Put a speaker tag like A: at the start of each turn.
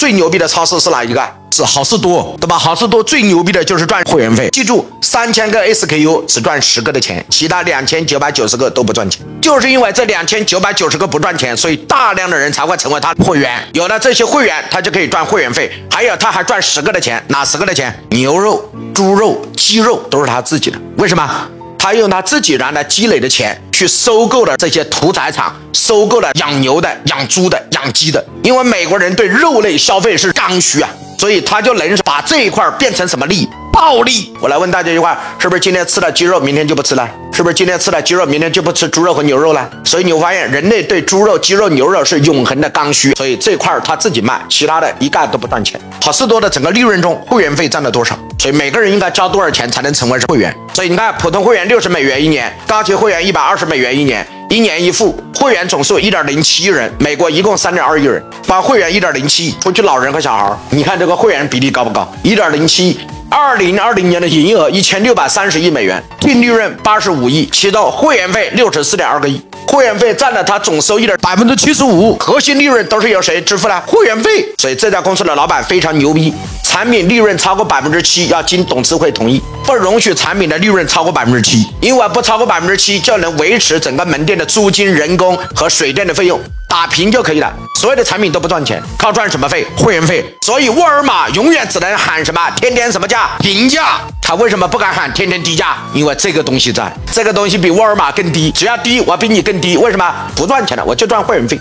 A: 最牛逼的超市是哪一个？是好事多，对吧？好事多最牛逼的就是赚会员费。记住，三千个 SKU 只赚十个的钱，其他两千九百九十个都不赚钱。就是因为这两千九百九十个不赚钱，所以大量的人才会成为他的会员。有了这些会员，他就可以赚会员费，还有他还赚十个的钱。哪十个的钱？牛肉、猪肉、鸡肉都是他自己的。为什么？他用他自己原来积累的钱去收购了这些屠宰场，收购了养牛的、养猪的、养鸡的。因为美国人对肉类消费是刚需啊，所以他就能把这一块变成什么利？暴利！我来问大家一句话：是不是今天吃了鸡肉，明天就不吃了？是不是今天吃了鸡肉，明天就不吃猪肉和牛肉了？所以你会发现，人类对猪肉、鸡肉、牛肉是永恒的刚需。所以这块他自己卖，其他的一概都不赚钱。好事多的整个利润中，会员费占了多少？所以每个人应该交多少钱才能成为会员？所以你看，普通会员六十美元一年，高级会员一百二十美元一年，一年一付，会员总数一点零七亿人，美国一共三点二亿人，把会员一点零七亿，除去老人和小孩，你看这个会员比例高不高？一点零七亿。二零二零年的营业额一千六百三十亿美元，净利润八十五亿，其中会员费六十四点二个亿，会员费占了他总收益的百分之七十五，核心利润都是由谁支付的？会员费。所以这家公司的老板非常牛逼，产品利润超过百分之七要经董事会同意，不容许产品的利润超过百分之七，因为不超过百分之七就能维持整个门店的租金、人工和水电的费用。打平就可以了，所有的产品都不赚钱，靠赚什么费？会员费。所以沃尔玛永远只能喊什么？天天什么价？平价。他为什么不敢喊天天低价？因为这个东西在，这个东西比沃尔玛更低，只要低，我比你更低。为什么？不赚钱了，我就赚会员费。